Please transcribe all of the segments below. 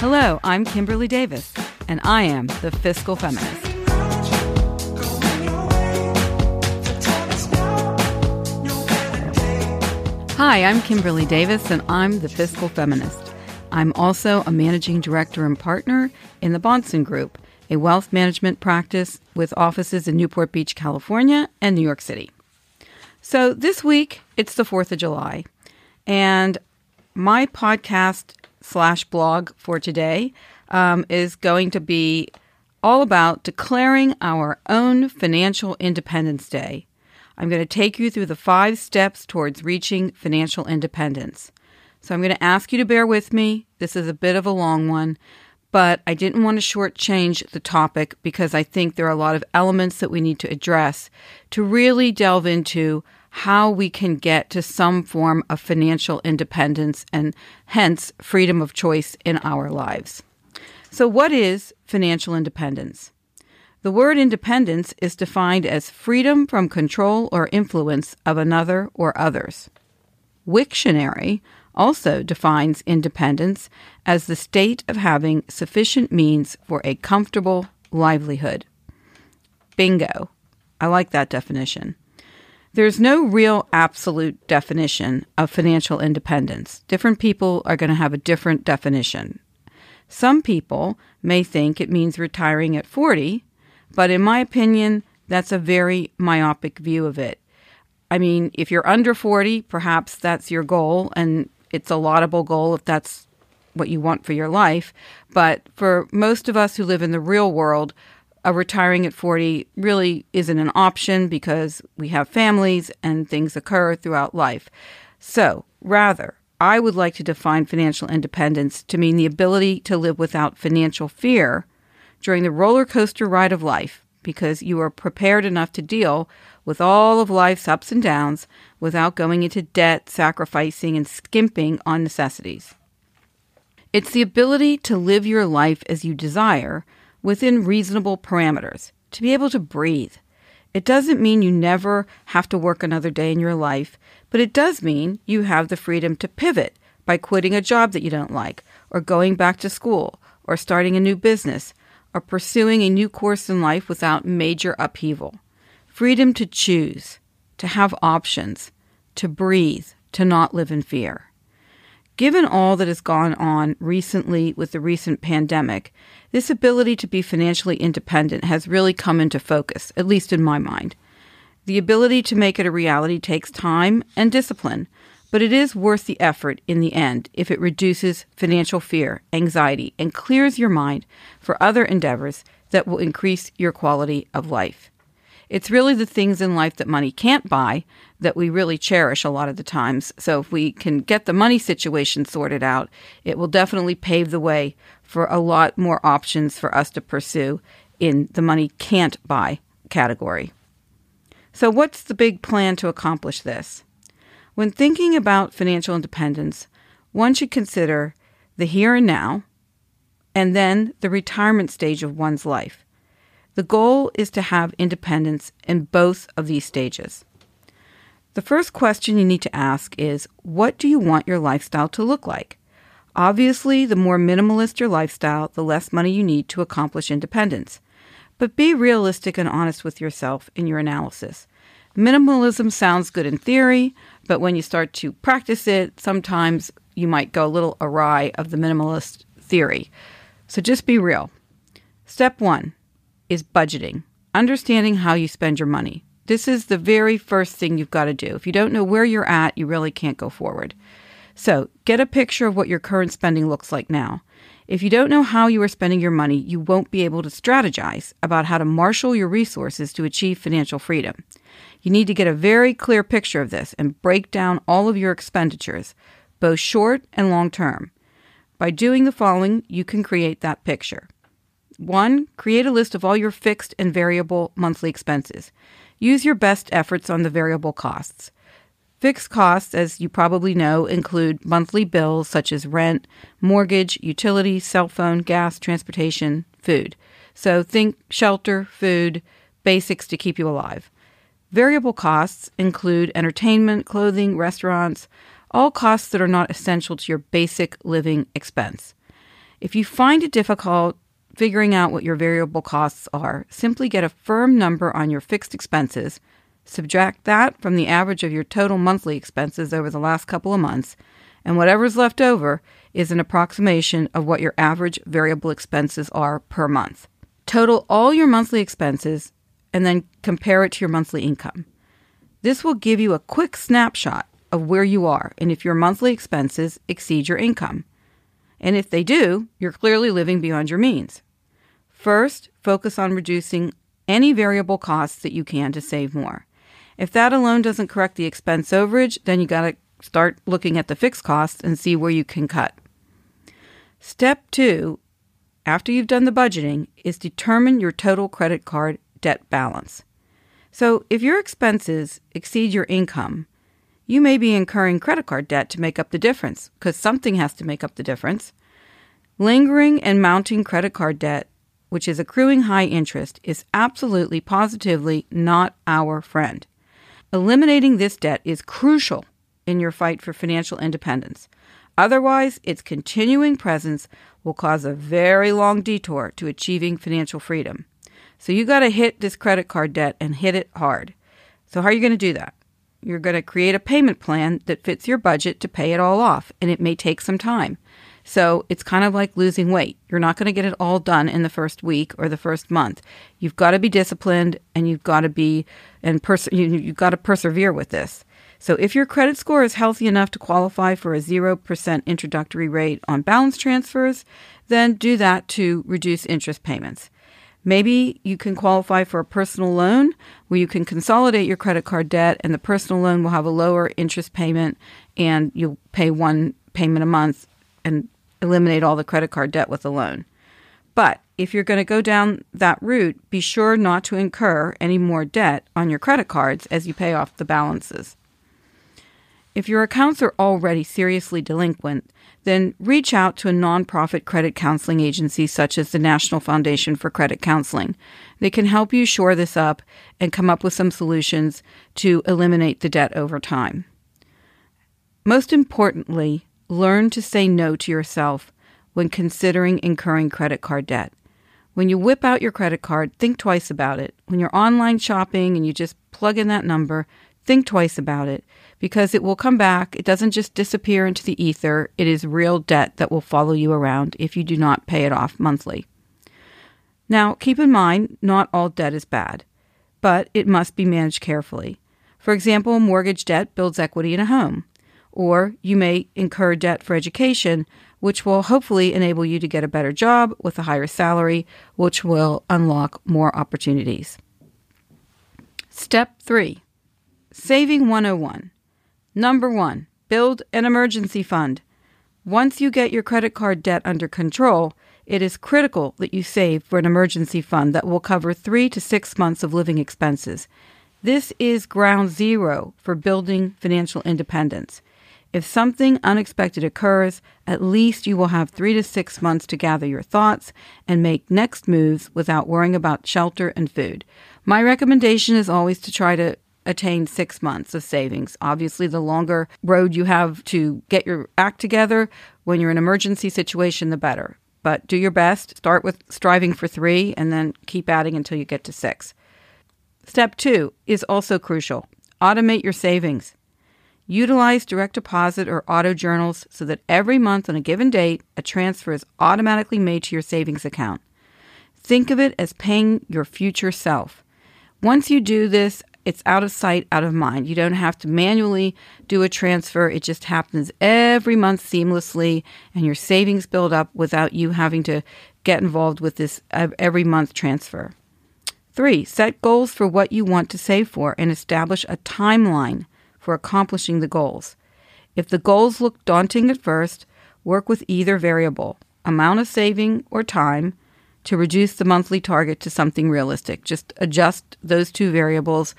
Hello, I'm Kimberly Davis, and I am the Fiscal Feminist. Hi, I'm Kimberly Davis, and I'm the Fiscal Feminist. I'm also a managing director and partner in the Bahnsen Group, a wealth management practice with offices in Newport Beach, California, and New York City. So this week, it's the 4th of July, and my podcast slash blog for today um, is going to be all about declaring our own Financial Independence Day. I'm going to take you through the five steps towards reaching financial independence. So I'm going to ask you to bear with me. This is a bit of a long one, but I didn't want to shortchange the topic because I think there are a lot of elements that we need to address to really delve into how we can get to some form of financial independence and hence freedom of choice in our lives. So, what is financial independence? The word independence is defined as freedom from control or influence of another or others. Wiktionary also defines independence as the state of having sufficient means for a comfortable livelihood. Bingo. I like that definition. There's no real absolute definition of financial independence. Different people are going to have a different definition. Some people may think it means retiring at 40, but in my opinion, that's a very myopic view of it. I mean, if you're under 40, perhaps that's your goal, and it's a laudable goal if that's what you want for your life. But for most of us who live in the real world, retiring at 40 really isn't an option because we have families and things occur throughout life. So, rather, I would like to define financial independence to mean the ability to live without financial fear during the roller coaster ride of life because you are prepared enough to deal with all of life's ups and downs without going into debt, sacrificing, and skimping on necessities. It's the ability to live your life as you desire within reasonable parameters, to be able to breathe. It doesn't mean you never have to work another day in your life, but it does mean you have the freedom to pivot by quitting a job that you don't like, or going back to school, or starting a new business, or pursuing a new course in life without major upheaval. Freedom to choose, to have options, to breathe, to not live in fear. Given all that has gone on recently with the recent pandemic, this ability to be financially independent has really come into focus, at least in my mind. The ability to make it a reality takes time and discipline, but it is worth the effort in the end if it reduces financial fear, anxiety, and clears your mind for other endeavors that will increase your quality of life. It's really the things in life that money can't buy that we really cherish a lot of the times. So if we can get the money situation sorted out, it will definitely pave the way for a lot more options for us to pursue in the money can't buy category. So, what's the big plan to accomplish this? When thinking about financial independence, one should consider the here and now and then the retirement stage of one's life. The goal is to have independence in both of these stages. The first question you need to ask is what do you want your lifestyle to look like? Obviously, the more minimalist your lifestyle, the less money you need to accomplish independence. But be realistic and honest with yourself in your analysis. Minimalism sounds good in theory, but when you start to practice it, sometimes you might go a little awry of the minimalist theory. So just be real. Step one is budgeting, understanding how you spend your money. This is the very first thing you've got to do. If you don't know where you're at, you really can't go forward. So, get a picture of what your current spending looks like now. If you don't know how you are spending your money, you won't be able to strategize about how to marshal your resources to achieve financial freedom. You need to get a very clear picture of this and break down all of your expenditures, both short and long term. By doing the following, you can create that picture. One, create a list of all your fixed and variable monthly expenses. Use your best efforts on the variable costs. Fixed costs, as you probably know, include monthly bills such as rent, mortgage, utilities, cell phone, gas, transportation, food. So think shelter, food, basics to keep you alive. Variable costs include entertainment, clothing, restaurants, all costs that are not essential to your basic living expense. If you find it difficult figuring out what your variable costs are, simply get a firm number on your fixed expenses, subtract that from the average of your total monthly expenses over the last couple of months, and whatever's left over is an approximation of what your average variable expenses are per month. Total all your monthly expenses and then compare it to your monthly income. This will give you a quick snapshot of where you are and if your monthly expenses exceed your income. And if they do, you're clearly living beyond your means. First, focus on reducing any variable costs that you can to save more. If that alone doesn't correct the expense overage, then you got to start looking at the fixed costs and see where you can cut. Step two, after you've done the budgeting, is determine your total credit card debt balance. So if your expenses exceed your income, you may be incurring credit card debt to make up the difference because something has to make up the difference. Lingering and mounting credit card debt, which is accruing high interest, is absolutely positively not our friend. Eliminating this debt is crucial in your fight for financial independence. Otherwise, its continuing presence will cause a very long detour to achieving financial freedom. So you got to hit this credit card debt and hit it hard. So, how are you going to do that? You're going to create a payment plan that fits your budget to pay it all off, and it may take some time. So, it's kind of like losing weight. You're not going to get it all done in the first week or the first month. You've got to be disciplined and you've got to be and pers- you, you've got to persevere with this. So, if your credit score is healthy enough to qualify for a 0% introductory rate on balance transfers, then do that to reduce interest payments. Maybe you can qualify for a personal loan where you can consolidate your credit card debt, and the personal loan will have a lower interest payment, and you'll pay one payment a month and eliminate all the credit card debt with a loan. But if you're going to go down that route, be sure not to incur any more debt on your credit cards as you pay off the balances. If your accounts are already seriously delinquent, then reach out to a nonprofit credit counseling agency such as the National Foundation for Credit Counseling. They can help you shore this up and come up with some solutions to eliminate the debt over time. Most importantly, learn to say no to yourself when considering incurring credit card debt. When you whip out your credit card, think twice about it. When you're online shopping and you just plug in that number, think twice about it because it will come back. It doesn't just disappear into the ether, it is real debt that will follow you around if you do not pay it off monthly. Now, keep in mind, not all debt is bad, but it must be managed carefully. For example, mortgage debt builds equity in a home, or you may incur debt for education, which will hopefully enable you to get a better job with a higher salary, which will unlock more opportunities. Step 3 Saving 101. Number one, build an emergency fund. Once you get your credit card debt under control, it is critical that you save for an emergency fund that will cover three to six months of living expenses. This is ground zero for building financial independence. If something unexpected occurs, at least you will have three to six months to gather your thoughts and make next moves without worrying about shelter and food. My recommendation is always to try to attain six months of savings. Obviously, the longer road you have to get your act together when you're in an emergency situation, the better. But do your best. Start with striving for three and then keep adding until you get to six. Step two is also crucial automate your savings. Utilize direct deposit or auto journals so that every month on a given date, a transfer is automatically made to your savings account. Think of it as paying your future self. Once you do this, it's out of sight, out of mind. You don't have to manually do a transfer. It just happens every month seamlessly, and your savings build up without you having to get involved with this every month transfer. Three, set goals for what you want to save for and establish a timeline for accomplishing the goals. If the goals look daunting at first, work with either variable, amount of saving or time, to reduce the monthly target to something realistic. Just adjust those two variables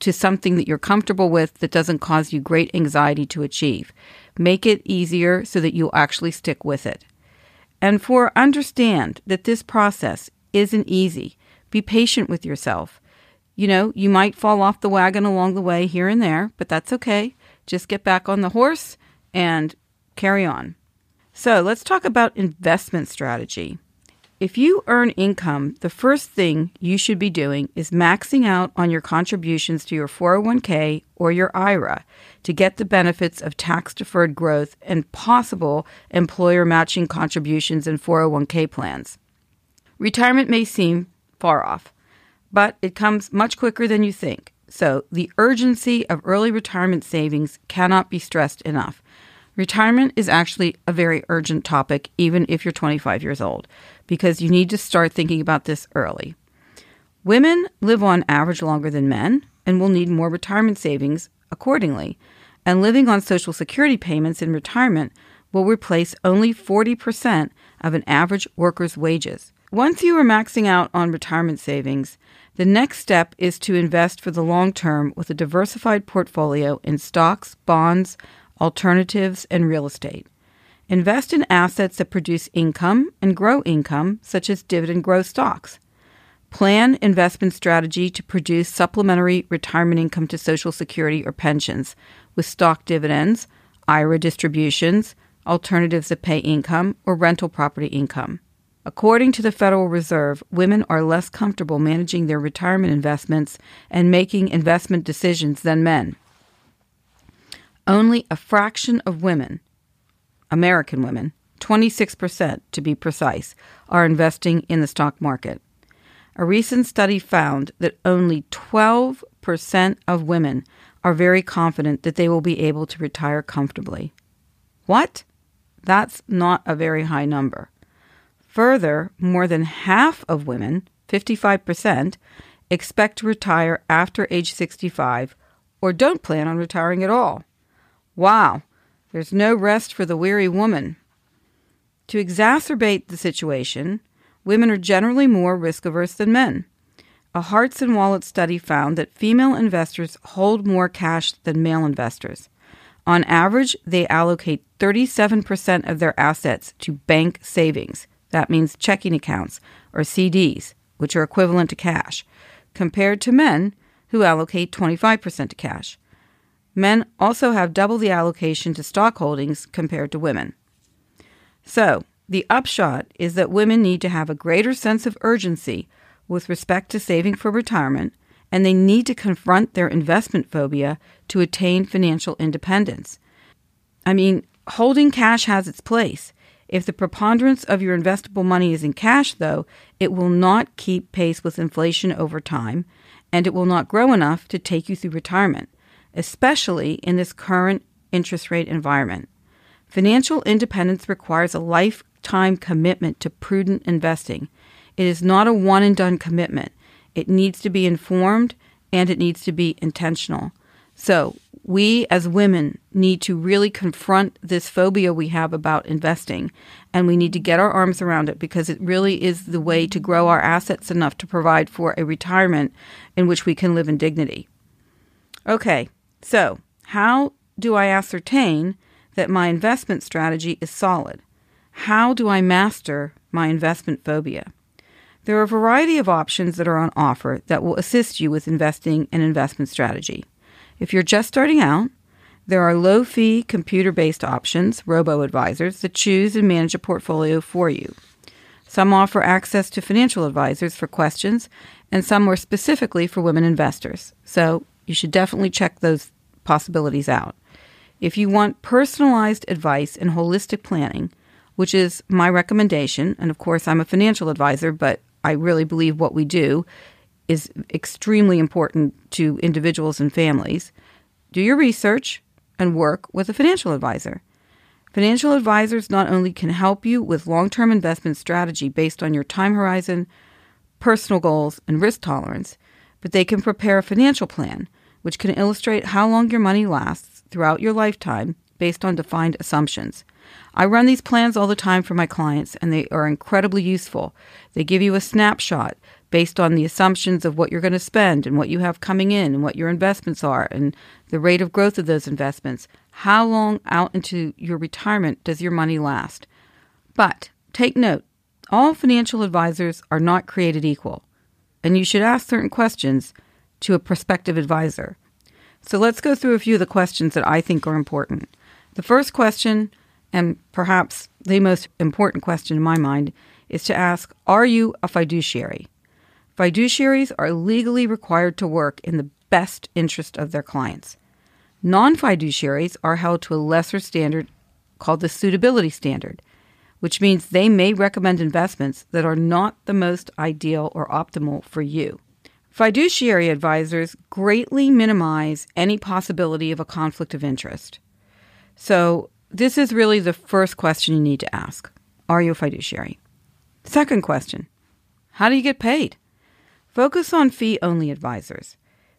to something that you're comfortable with that doesn't cause you great anxiety to achieve. Make it easier so that you'll actually stick with it. And for understand that this process isn't easy. Be patient with yourself. You know, you might fall off the wagon along the way here and there, but that's okay. Just get back on the horse and carry on. So let's talk about investment strategy. If you earn income, the first thing you should be doing is maxing out on your contributions to your 401k or your IRA to get the benefits of tax deferred growth and possible employer matching contributions in 401k plans. Retirement may seem far off, but it comes much quicker than you think. So, the urgency of early retirement savings cannot be stressed enough. Retirement is actually a very urgent topic, even if you're 25 years old, because you need to start thinking about this early. Women live on average longer than men and will need more retirement savings accordingly. And living on Social Security payments in retirement will replace only 40% of an average worker's wages. Once you are maxing out on retirement savings, the next step is to invest for the long term with a diversified portfolio in stocks, bonds, alternatives, and real estate. Invest in assets that produce income and grow income, such as dividend growth stocks. Plan investment strategy to produce supplementary retirement income to Social Security or pensions with stock dividends, IRA distributions, alternatives that pay income, or rental property income. According to the Federal Reserve, women are less comfortable managing their retirement investments and making investment decisions than men. Only a fraction of women, American women, 26% to be precise, are investing in the stock market. A recent study found that only 12% of women are very confident that they will be able to retire comfortably. What? That's not a very high number. Further, more than half of women, 55%, expect to retire after age 65 or don't plan on retiring at all. Wow, there's no rest for the weary woman. To exacerbate the situation, women are generally more risk averse than men. A Hearts and Wallets study found that female investors hold more cash than male investors. On average, they allocate 37% of their assets to bank savings. That means checking accounts or CDs, which are equivalent to cash, compared to men who allocate 25% to cash. Men also have double the allocation to stock holdings compared to women. So, the upshot is that women need to have a greater sense of urgency with respect to saving for retirement, and they need to confront their investment phobia to attain financial independence. I mean, holding cash has its place. If the preponderance of your investable money is in cash, though, it will not keep pace with inflation over time, and it will not grow enough to take you through retirement especially in this current interest rate environment. Financial independence requires a lifetime commitment to prudent investing. It is not a one and done commitment. It needs to be informed and it needs to be intentional. So, we as women need to really confront this phobia we have about investing and we need to get our arms around it because it really is the way to grow our assets enough to provide for a retirement in which we can live in dignity. Okay, so, how do I ascertain that my investment strategy is solid? How do I master my investment phobia? There are a variety of options that are on offer that will assist you with investing and investment strategy. If you're just starting out, there are low fee computer based options, robo advisors, that choose and manage a portfolio for you. Some offer access to financial advisors for questions, and some more specifically for women investors. So you should definitely check those possibilities out. If you want personalized advice and holistic planning, which is my recommendation, and of course, I'm a financial advisor, but I really believe what we do is extremely important to individuals and families, do your research and work with a financial advisor. Financial advisors not only can help you with long term investment strategy based on your time horizon, personal goals, and risk tolerance, but they can prepare a financial plan which can illustrate how long your money lasts throughout your lifetime based on defined assumptions. I run these plans all the time for my clients, and they are incredibly useful. They give you a snapshot based on the assumptions of what you're going to spend and what you have coming in and what your investments are and the rate of growth of those investments. How long out into your retirement does your money last? But take note all financial advisors are not created equal, and you should ask certain questions to a prospective advisor. So let's go through a few of the questions that I think are important. The first question and perhaps the most important question in my mind is to ask Are you a fiduciary? Fiduciaries are legally required to work in the best interest of their clients. Non fiduciaries are held to a lesser standard called the suitability standard, which means they may recommend investments that are not the most ideal or optimal for you. Fiduciary advisors greatly minimize any possibility of a conflict of interest. So, this is really the first question you need to ask Are you a fiduciary? Second question How do you get paid? Focus on fee only advisors.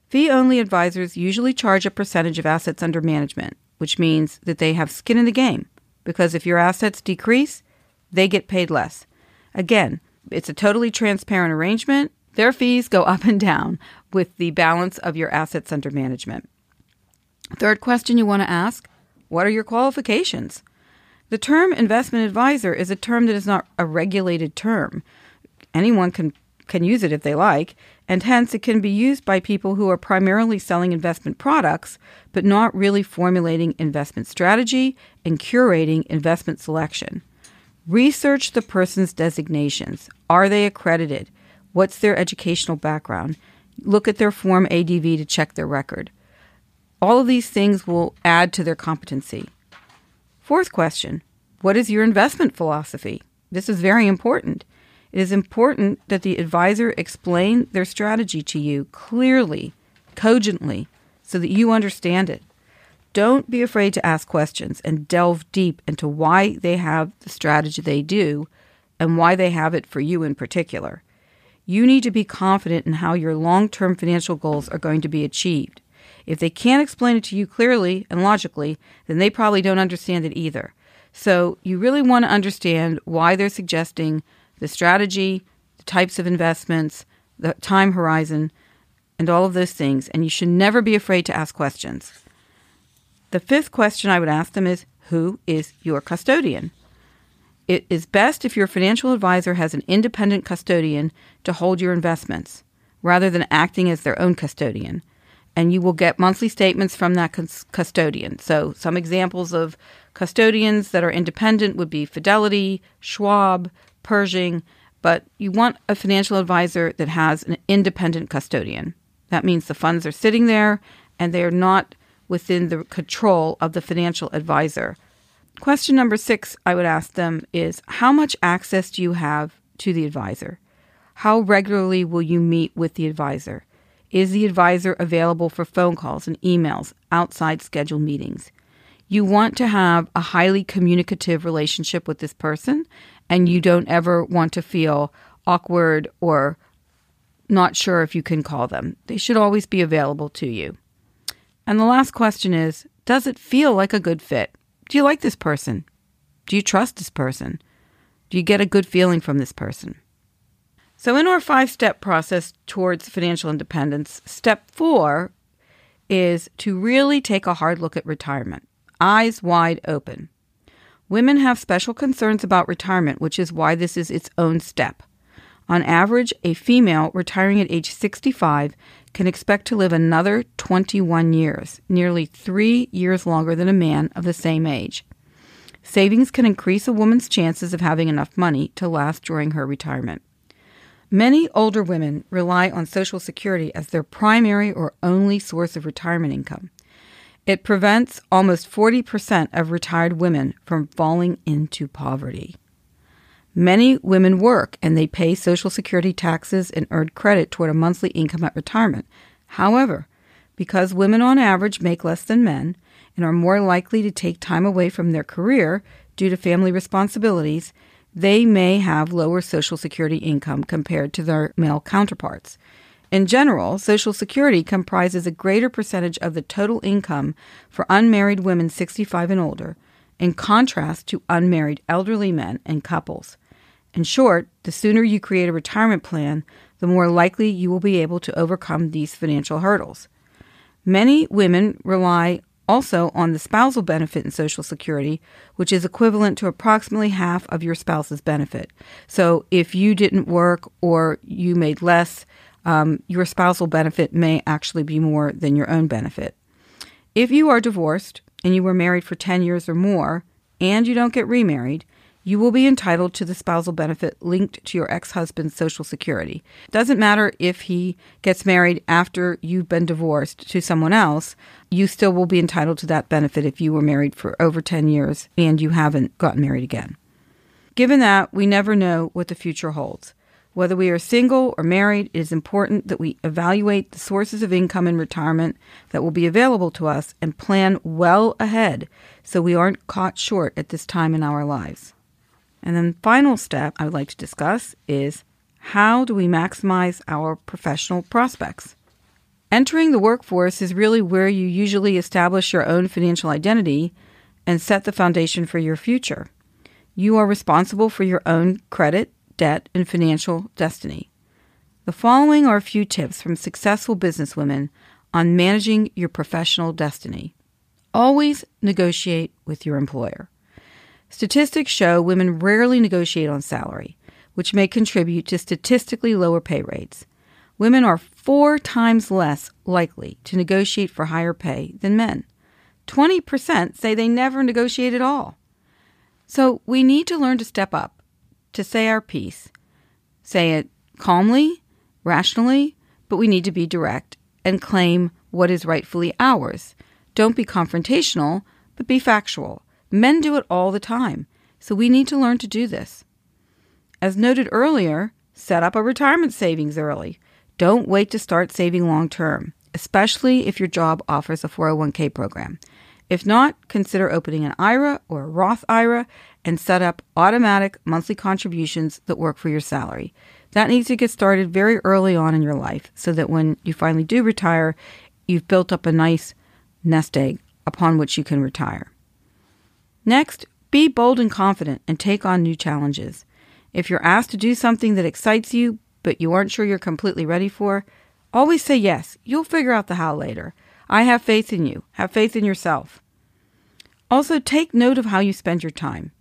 Fee only advisors usually charge a percentage of assets under management, which means that they have skin in the game because if your assets decrease, they get paid less. Again, it's a totally transparent arrangement. Their fees go up and down with the balance of your assets under management. Third question you want to ask What are your qualifications? The term investment advisor is a term that is not a regulated term. Anyone can can use it if they like, and hence it can be used by people who are primarily selling investment products but not really formulating investment strategy and curating investment selection. Research the person's designations. Are they accredited? What's their educational background? Look at their Form ADV to check their record. All of these things will add to their competency. Fourth question What is your investment philosophy? This is very important. It is important that the advisor explain their strategy to you clearly, cogently, so that you understand it. Don't be afraid to ask questions and delve deep into why they have the strategy they do and why they have it for you in particular. You need to be confident in how your long term financial goals are going to be achieved. If they can't explain it to you clearly and logically, then they probably don't understand it either. So you really want to understand why they're suggesting the strategy, the types of investments, the time horizon, and all of those things. And you should never be afraid to ask questions. The fifth question I would ask them is Who is your custodian? It is best if your financial advisor has an independent custodian to hold your investments rather than acting as their own custodian. And you will get monthly statements from that custodian. So, some examples of custodians that are independent would be Fidelity, Schwab, Pershing, but you want a financial advisor that has an independent custodian. That means the funds are sitting there and they are not within the control of the financial advisor. Question number six I would ask them is How much access do you have to the advisor? How regularly will you meet with the advisor? Is the advisor available for phone calls and emails outside scheduled meetings? You want to have a highly communicative relationship with this person, and you don't ever want to feel awkward or not sure if you can call them. They should always be available to you. And the last question is Does it feel like a good fit? Do you like this person? Do you trust this person? Do you get a good feeling from this person? So, in our five step process towards financial independence, step four is to really take a hard look at retirement eyes wide open. Women have special concerns about retirement, which is why this is its own step. On average, a female retiring at age 65 can expect to live another 21 years, nearly three years longer than a man of the same age. Savings can increase a woman's chances of having enough money to last during her retirement. Many older women rely on Social Security as their primary or only source of retirement income. It prevents almost 40% of retired women from falling into poverty. Many women work and they pay Social Security taxes and earn credit toward a monthly income at retirement. However, because women on average make less than men and are more likely to take time away from their career due to family responsibilities, they may have lower Social Security income compared to their male counterparts. In general, Social Security comprises a greater percentage of the total income for unmarried women 65 and older, in contrast to unmarried elderly men and couples. In short, the sooner you create a retirement plan, the more likely you will be able to overcome these financial hurdles. Many women rely also on the spousal benefit in Social Security, which is equivalent to approximately half of your spouse's benefit. So if you didn't work or you made less, um, your spousal benefit may actually be more than your own benefit. If you are divorced and you were married for 10 years or more, and you don't get remarried, you will be entitled to the spousal benefit linked to your ex husband's Social Security. Doesn't matter if he gets married after you've been divorced to someone else, you still will be entitled to that benefit if you were married for over 10 years and you haven't gotten married again. Given that, we never know what the future holds. Whether we are single or married, it is important that we evaluate the sources of income in retirement that will be available to us and plan well ahead so we aren't caught short at this time in our lives. And then final step I would like to discuss is how do we maximize our professional prospects? Entering the workforce is really where you usually establish your own financial identity and set the foundation for your future. You are responsible for your own credit, debt, and financial destiny. The following are a few tips from successful businesswomen on managing your professional destiny. Always negotiate with your employer. Statistics show women rarely negotiate on salary, which may contribute to statistically lower pay rates. Women are four times less likely to negotiate for higher pay than men. 20% say they never negotiate at all. So we need to learn to step up, to say our piece. Say it calmly, rationally, but we need to be direct and claim what is rightfully ours. Don't be confrontational, but be factual. Men do it all the time, so we need to learn to do this. As noted earlier, set up a retirement savings early. Don't wait to start saving long term, especially if your job offers a 401k program. If not, consider opening an IRA or a Roth IRA and set up automatic monthly contributions that work for your salary. That needs to get started very early on in your life so that when you finally do retire, you've built up a nice nest egg upon which you can retire. Next, be bold and confident and take on new challenges. If you're asked to do something that excites you, but you aren't sure you're completely ready for, always say yes. You'll figure out the how later. I have faith in you. Have faith in yourself. Also, take note of how you spend your time.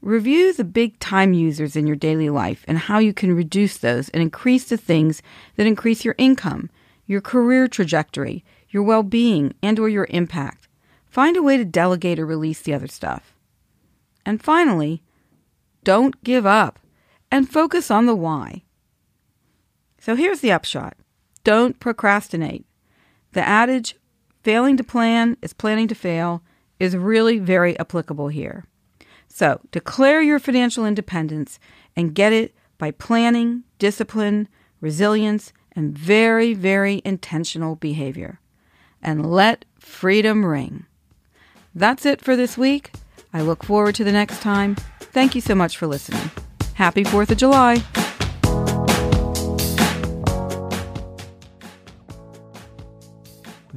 Review the big time users in your daily life and how you can reduce those and increase the things that increase your income, your career trajectory, your well-being, and or your impact. Find a way to delegate or release the other stuff. And finally, don't give up and focus on the why. So here's the upshot don't procrastinate. The adage, failing to plan is planning to fail, is really very applicable here. So declare your financial independence and get it by planning, discipline, resilience, and very, very intentional behavior. And let freedom ring. That's it for this week. I look forward to the next time. Thank you so much for listening. Happy 4th of July.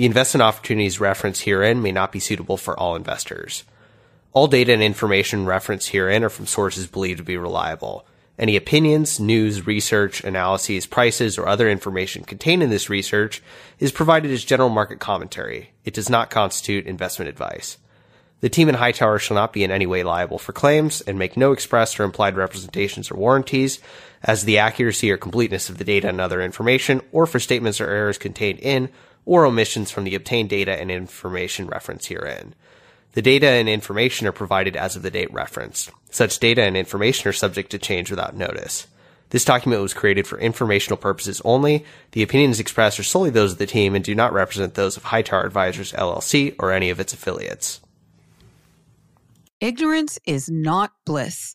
The investment opportunities referenced herein may not be suitable for all investors. All data and information referenced herein are from sources believed to be reliable. Any opinions, news, research, analyses, prices, or other information contained in this research is provided as general market commentary. It does not constitute investment advice. The team in Hightower shall not be in any way liable for claims and make no express or implied representations or warranties as the accuracy or completeness of the data and other information, or for statements or errors contained in or omissions from the obtained data and information referenced herein. The data and information are provided as of the date referenced. Such data and information are subject to change without notice. This document was created for informational purposes only. The opinions expressed are solely those of the team and do not represent those of Hightower Advisors LLC or any of its affiliates. Ignorance is not bliss.